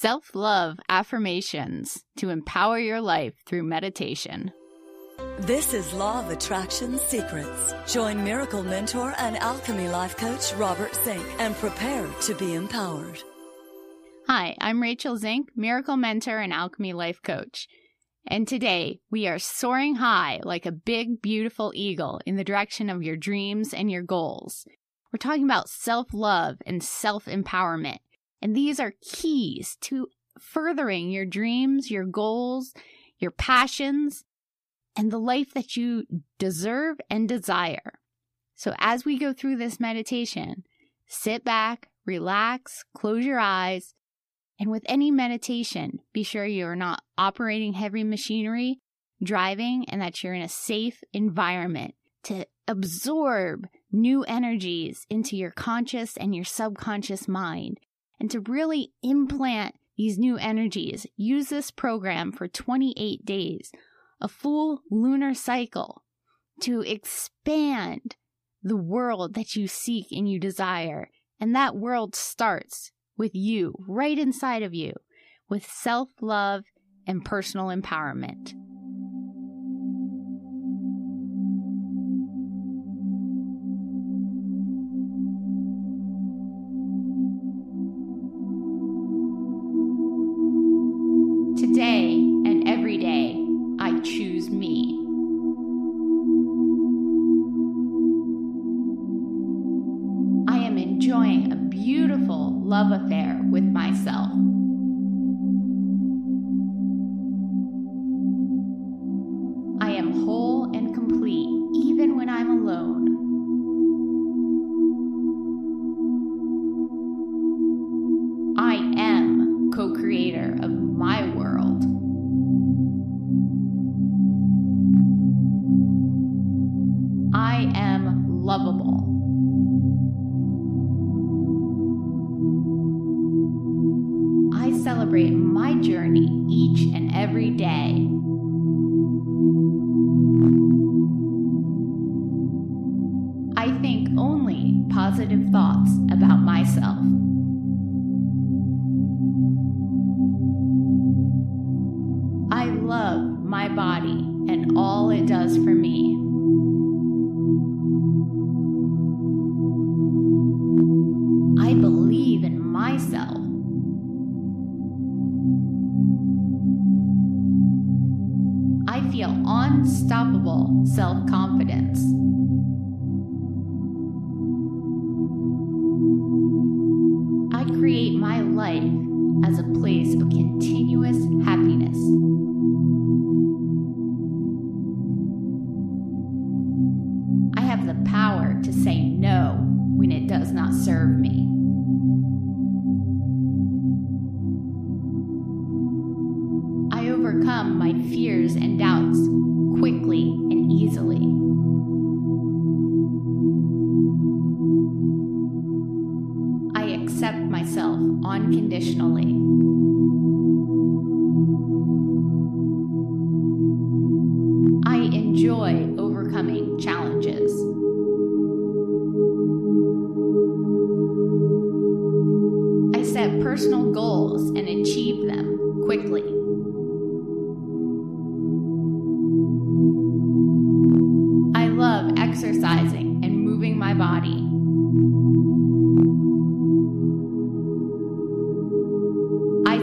Self love affirmations to empower your life through meditation. This is Law of Attraction Secrets. Join Miracle Mentor and Alchemy Life Coach Robert Zink and prepare to be empowered. Hi, I'm Rachel Zink, Miracle Mentor and Alchemy Life Coach. And today we are soaring high like a big, beautiful eagle in the direction of your dreams and your goals. We're talking about self love and self empowerment. And these are keys to furthering your dreams, your goals, your passions, and the life that you deserve and desire. So, as we go through this meditation, sit back, relax, close your eyes, and with any meditation, be sure you are not operating heavy machinery, driving, and that you're in a safe environment to absorb new energies into your conscious and your subconscious mind and to really implant these new energies, use this program for 28 days, a full lunar cycle, to expand the world that you seek and you desire. And that world starts with you, right inside of you, with self love and personal empowerment.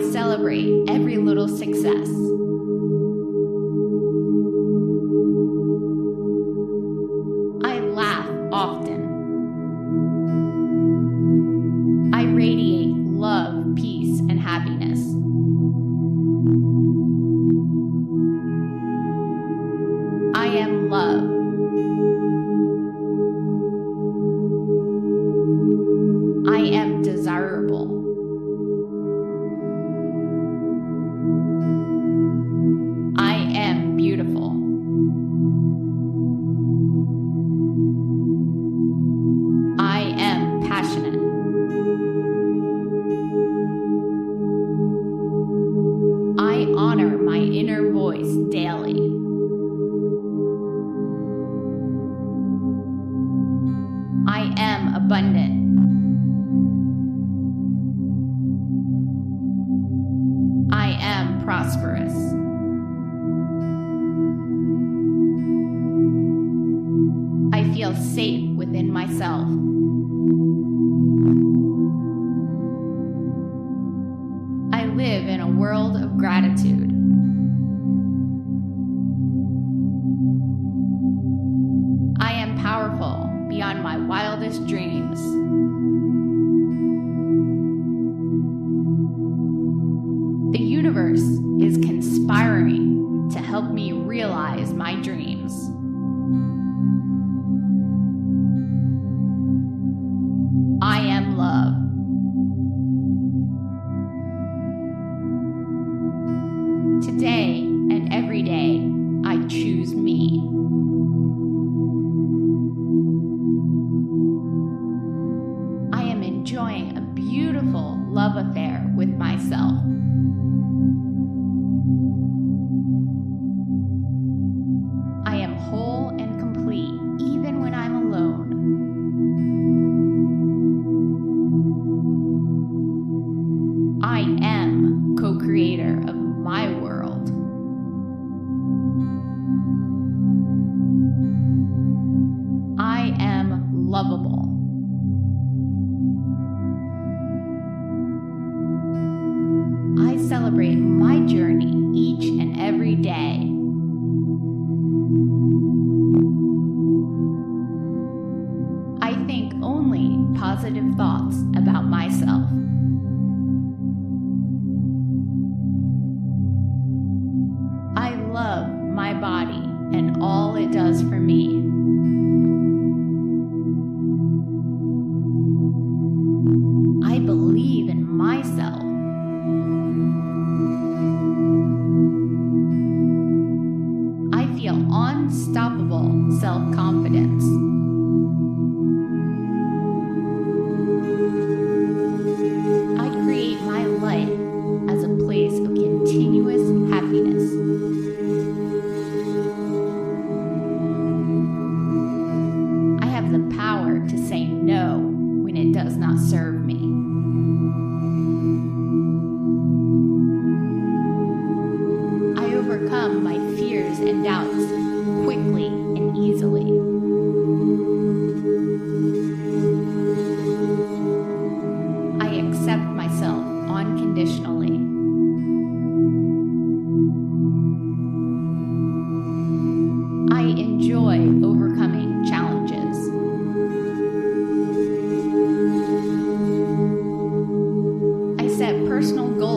Celebrate every little success. Am prosperous.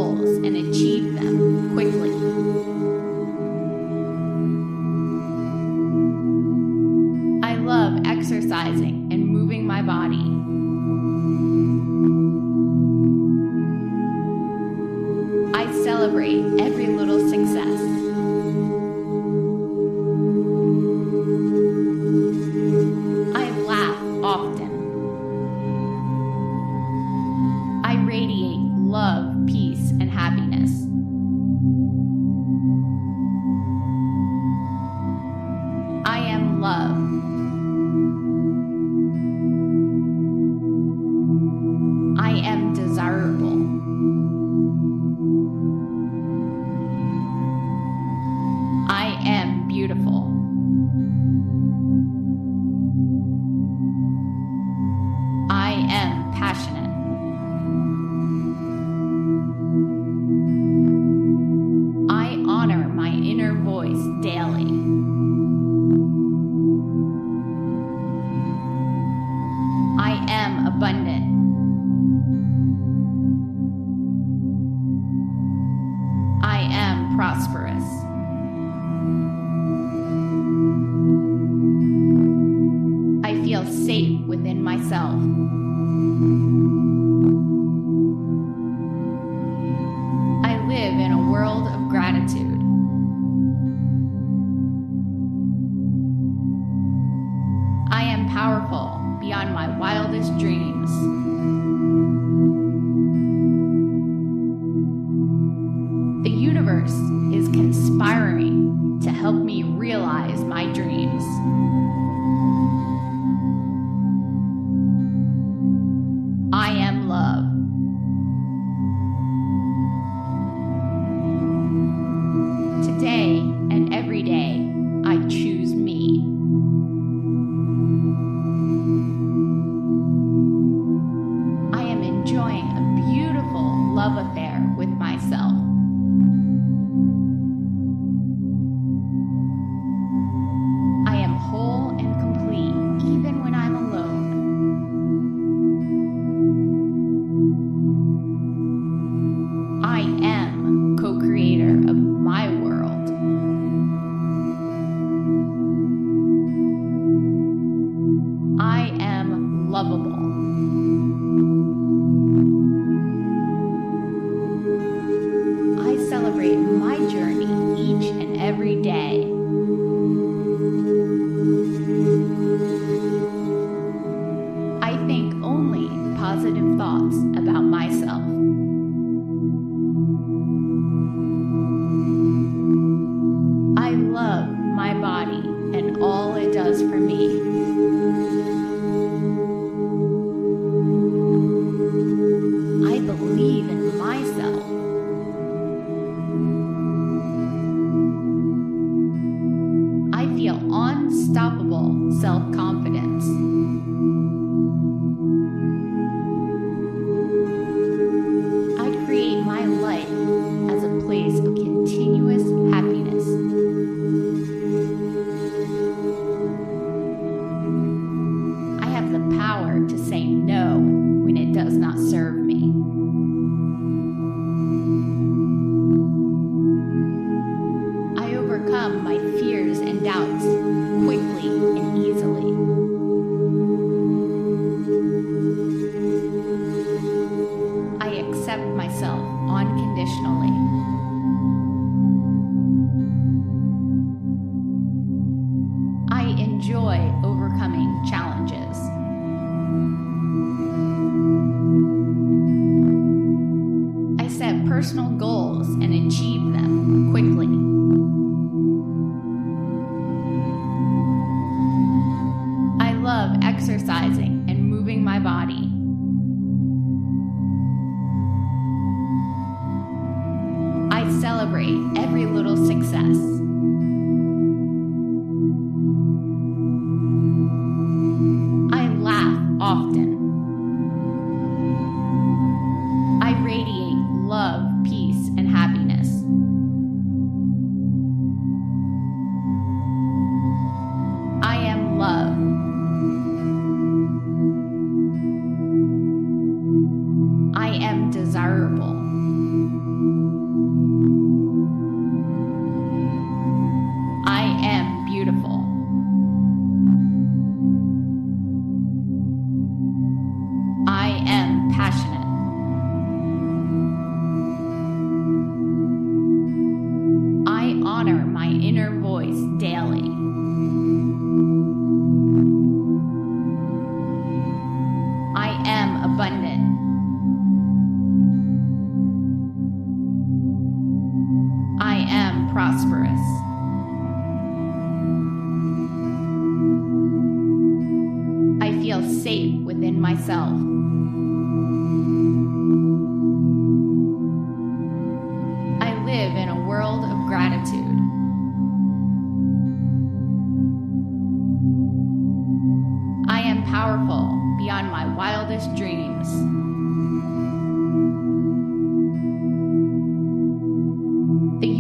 Goals and achieve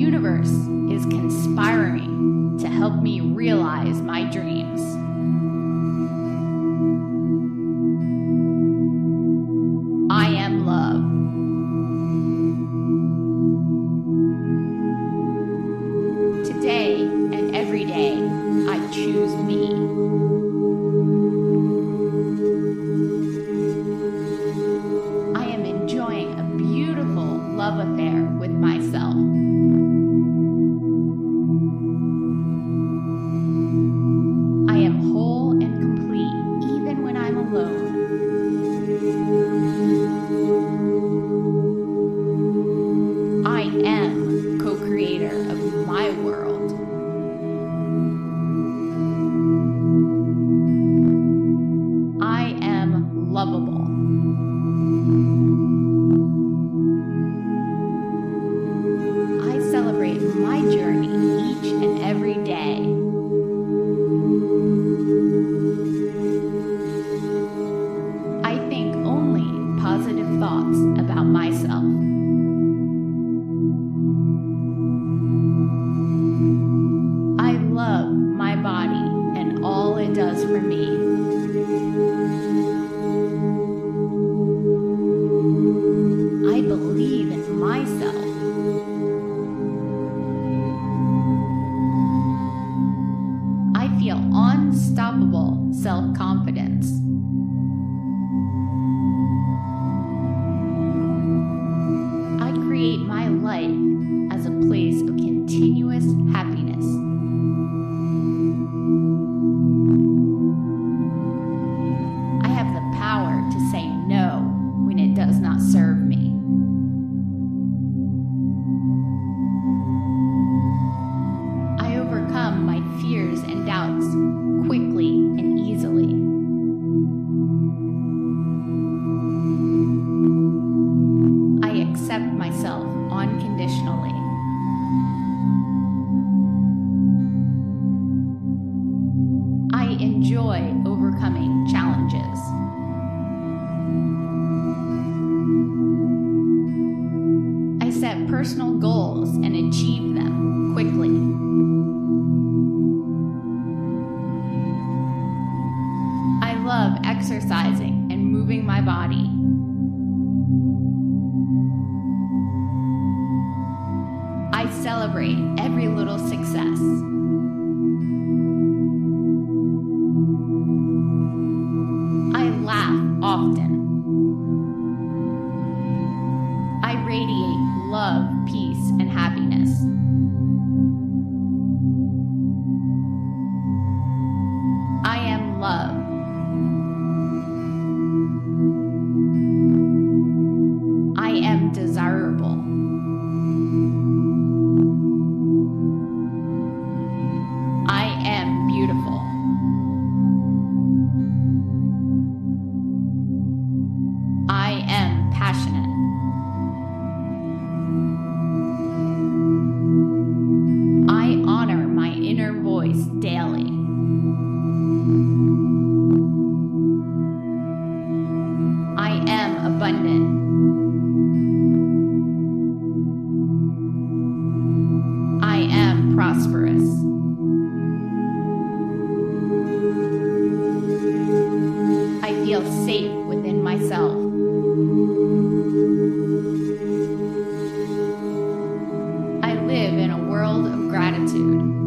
universe is conspiring to help me realize my dreams. Of gratitude.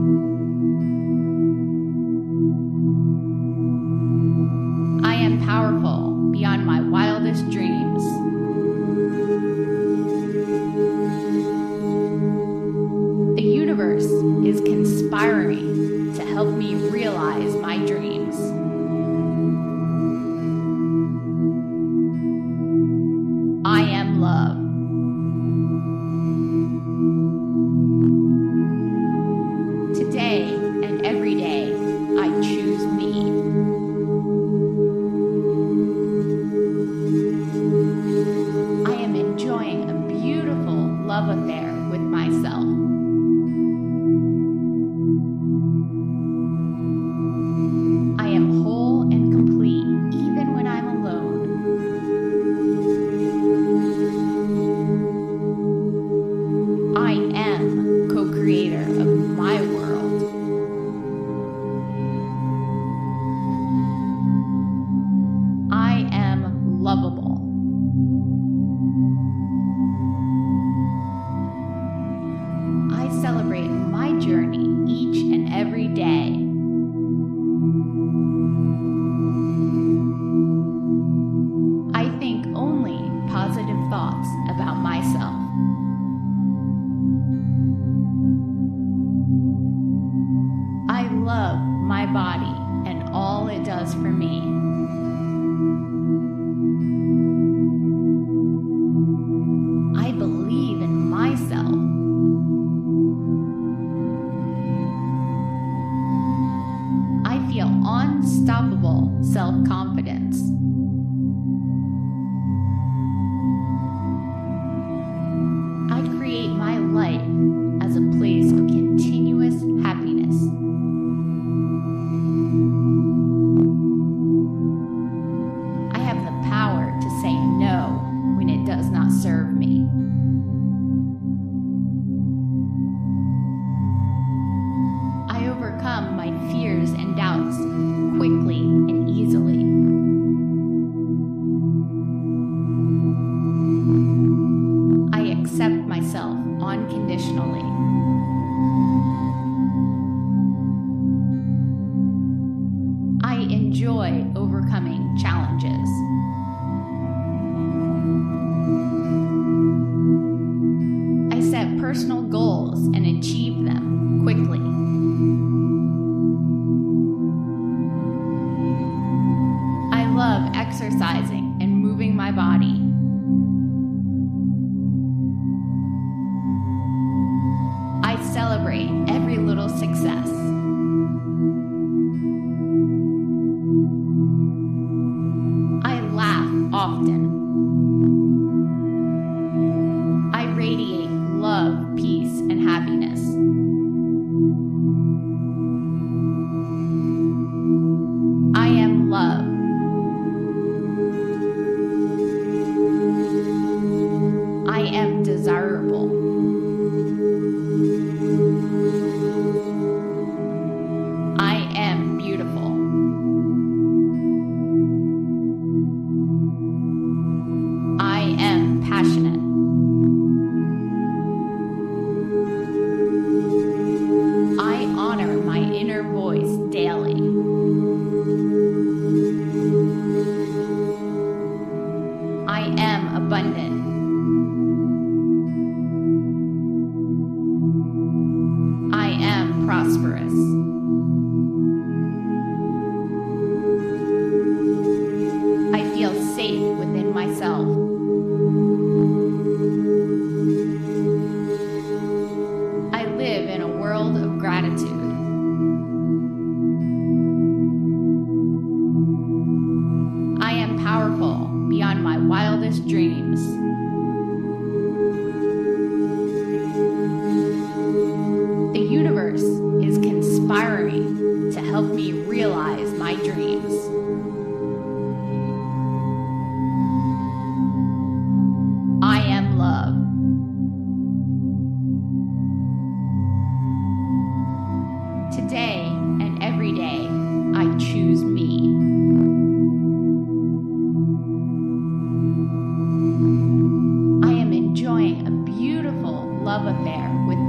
Prosperous. Love affair with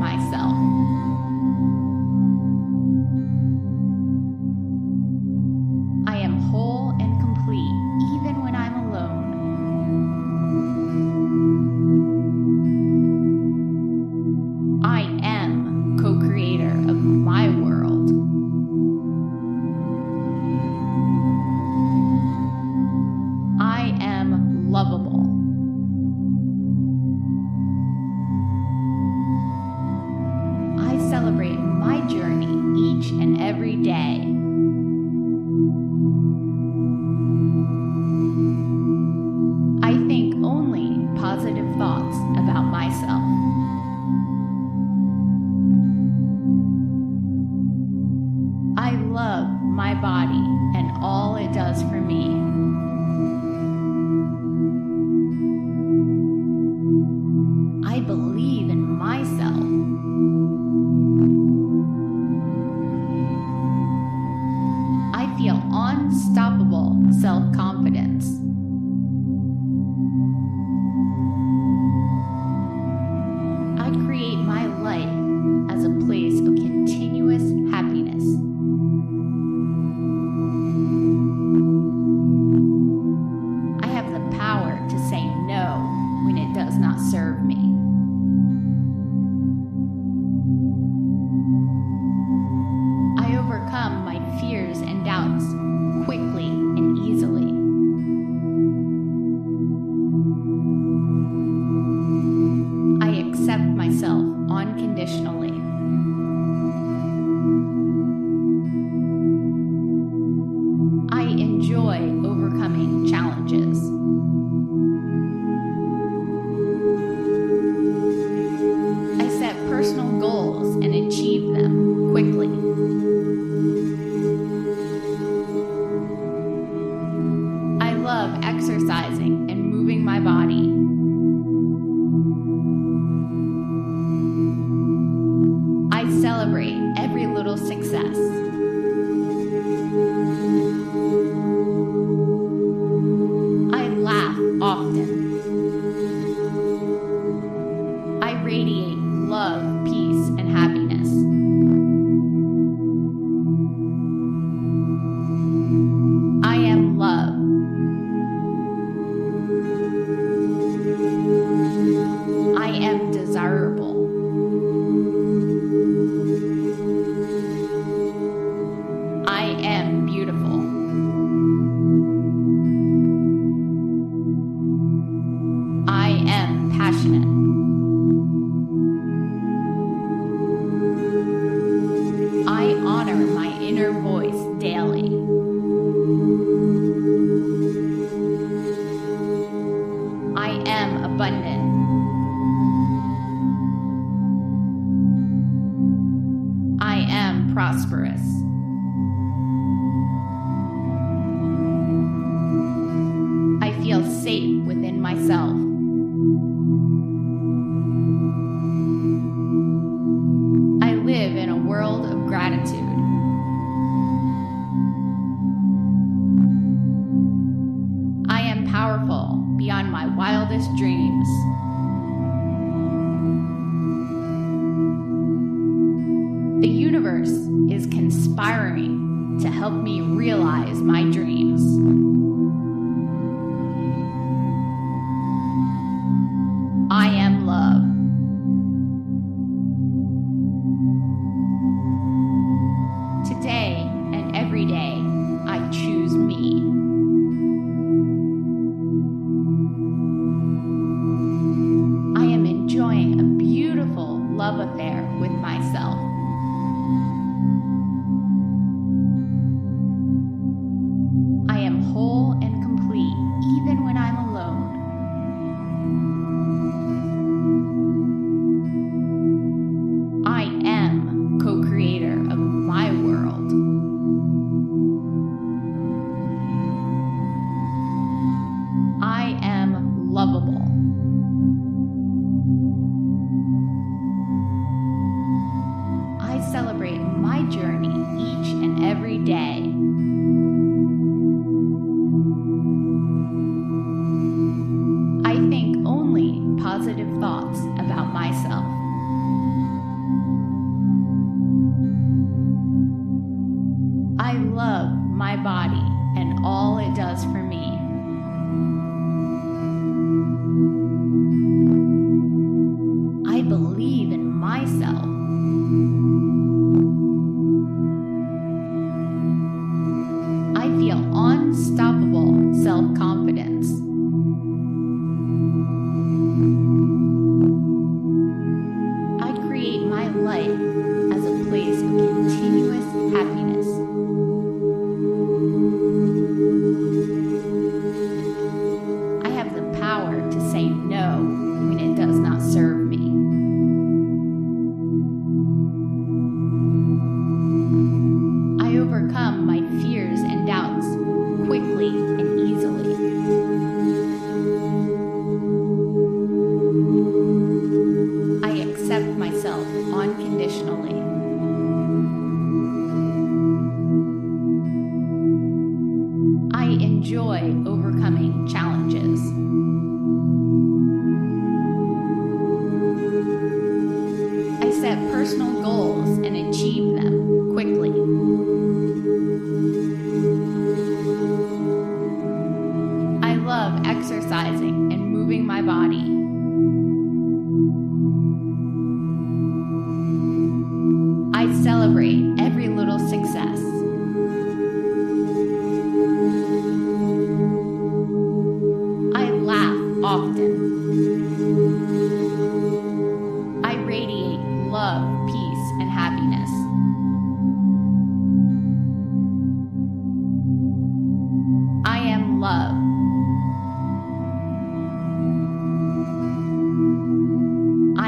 body and all it does for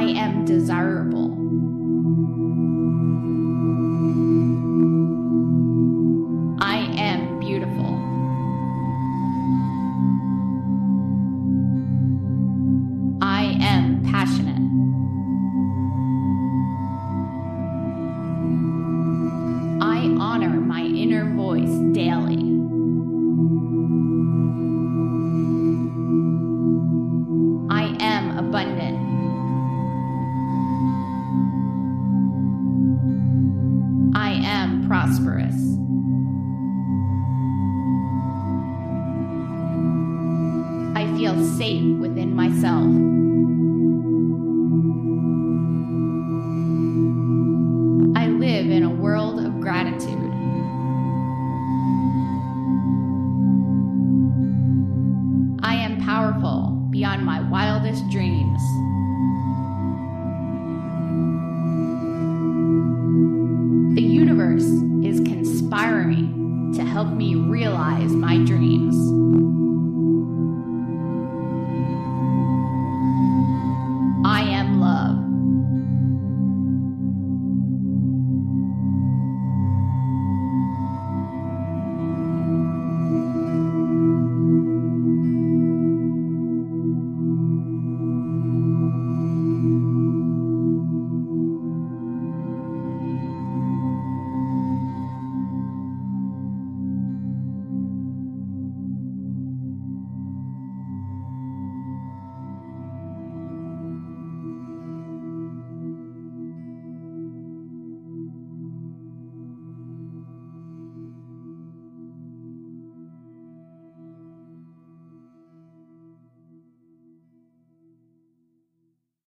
am desirable.